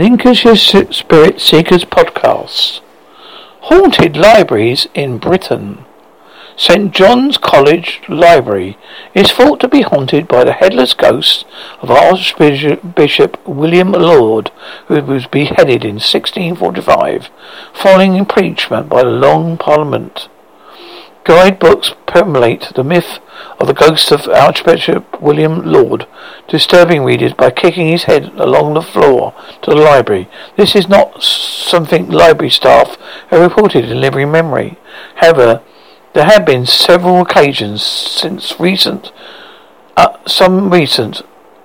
Lincolnshire Spirit Seekers Podcast. Haunted Libraries in Britain. St. John's College Library is thought to be haunted by the headless ghost of Archbishop William Laud, who was beheaded in 1645, following impeachment by the Long Parliament. Guidebooks permeate the myth of the ghost of Archbishop William Laud, disturbing readers by kicking his head along the floor to the library. This is not something library staff have reported in living memory. However, there have been several occasions since recent, uh, some recent,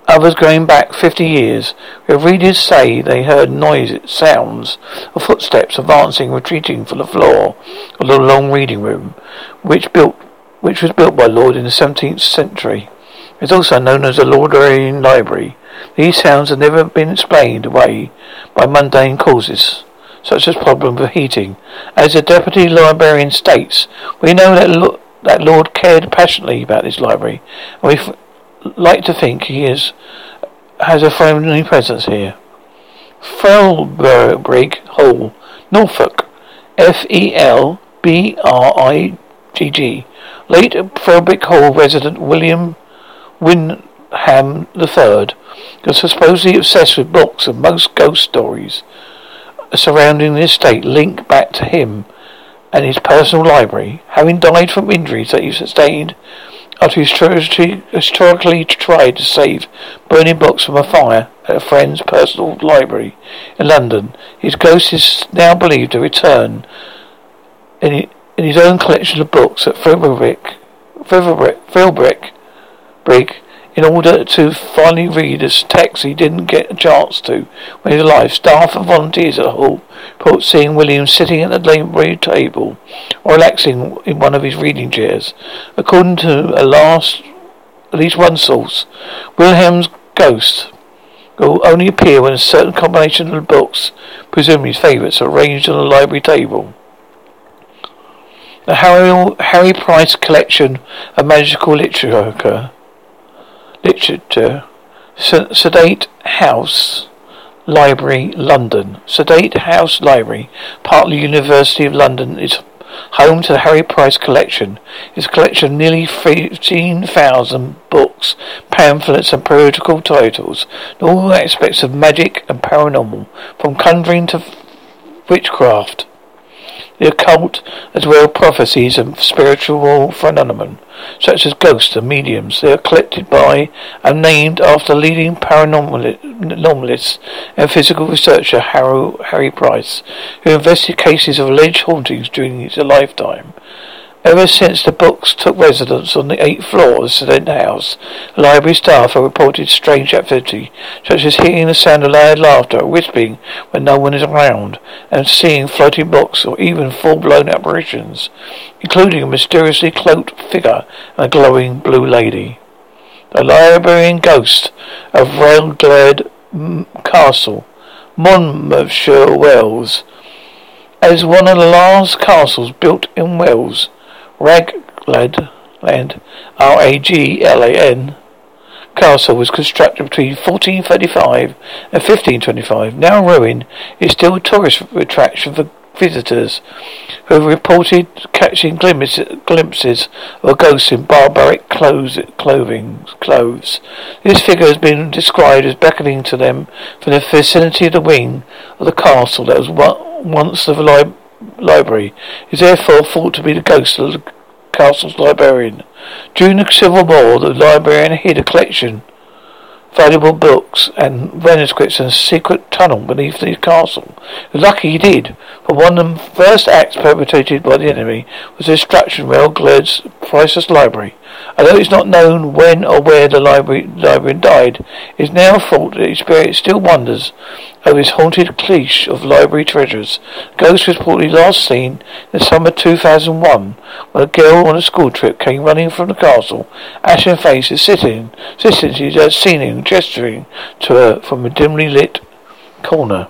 Others going back fifty years, where readers say they heard noises, sounds of footsteps advancing, retreating from the floor of the long reading room, which built, which was built by Laud in the seventeenth century. It is also known as the Lauderdale Library. These sounds have never been explained away by mundane causes, such as problem of heating. As the deputy librarian states, we know that, Laud cared passionately about this library, and we like to think he is has a friendly presence here. Felbrigg Hall, Norfolk, F E L B R I G G. Late Felbrigg Hall resident William Wyndham III was supposedly obsessed with books and most ghost stories surrounding the estate link back to him and his personal library, having died from injuries that he sustained after historically tried to save burning books from a fire at a friend's personal library in London, his ghost is now believed to return in, his own collection of books at Philbrick, Philbrick, Brig, in order to finally read a text he didn't get a chance to when he was alive. Staff and volunteers at the hall report seeing William sitting at the library table or relaxing in one of his reading chairs. According to a last, at least one source, William's ghost will only appear when a certain combination of books, presumably his favourites, are arranged on the library table. The Harry, Harry Price collection of magical literature Literature. Senate House Library, London. Senate House Library, partly University of London, is home to the Harry Price collection. It's a collection of nearly 15,000 books, pamphlets and periodical titles, all aspects of magic and paranormal, from conjuring to witchcraft the occult, as well as prophecies and spiritual phenomena, such as ghosts and mediums. They are collected by and named after leading paranormalists and psychical researcher Harry Price, who investigated cases of alleged hauntings during his lifetime. Ever since the books took residence on the eighth floor of the Senate House, library staff have reported strange activity, such as hearing the sound of loud laughter whispering when no one is around, and seeing floating books or even full-blown apparitions, including a mysteriously cloaked figure and a glowing blue lady. The librarian ghost of Raglan Castle, Monmouthshire, Wales, as one of the last castles built in Wales. Raglan, land, R-A-G-L-A-N, castle was constructed between 1435 and 1525. Now ruined, it's still a tourist attraction for visitors who have reported catching glimpses of a ghost in barbaric clothes, clothing, clothes. This figure has been described as beckoning to them from the vicinity of the wing of the castle that was once the library. Is therefore thought to be the ghost of the castle's librarian. During the Civil War, the librarian hid a collection of valuable books and manuscripts in a secret tunnel beneath the castle. Lucky he did, for one of the first acts perpetrated by the enemy was the destruction of Elgled's priceless library. Although it is not known when or where the library, librarian died, it is now thought that his spirit still wanders over his haunted cliche of library treasures. Ghost was reportedly last seen in the summer 2001 when a girl on a school trip came running from the castle, ashen faces, sitting, sitting, she had seen him gesturing to her from a dimly lit corner.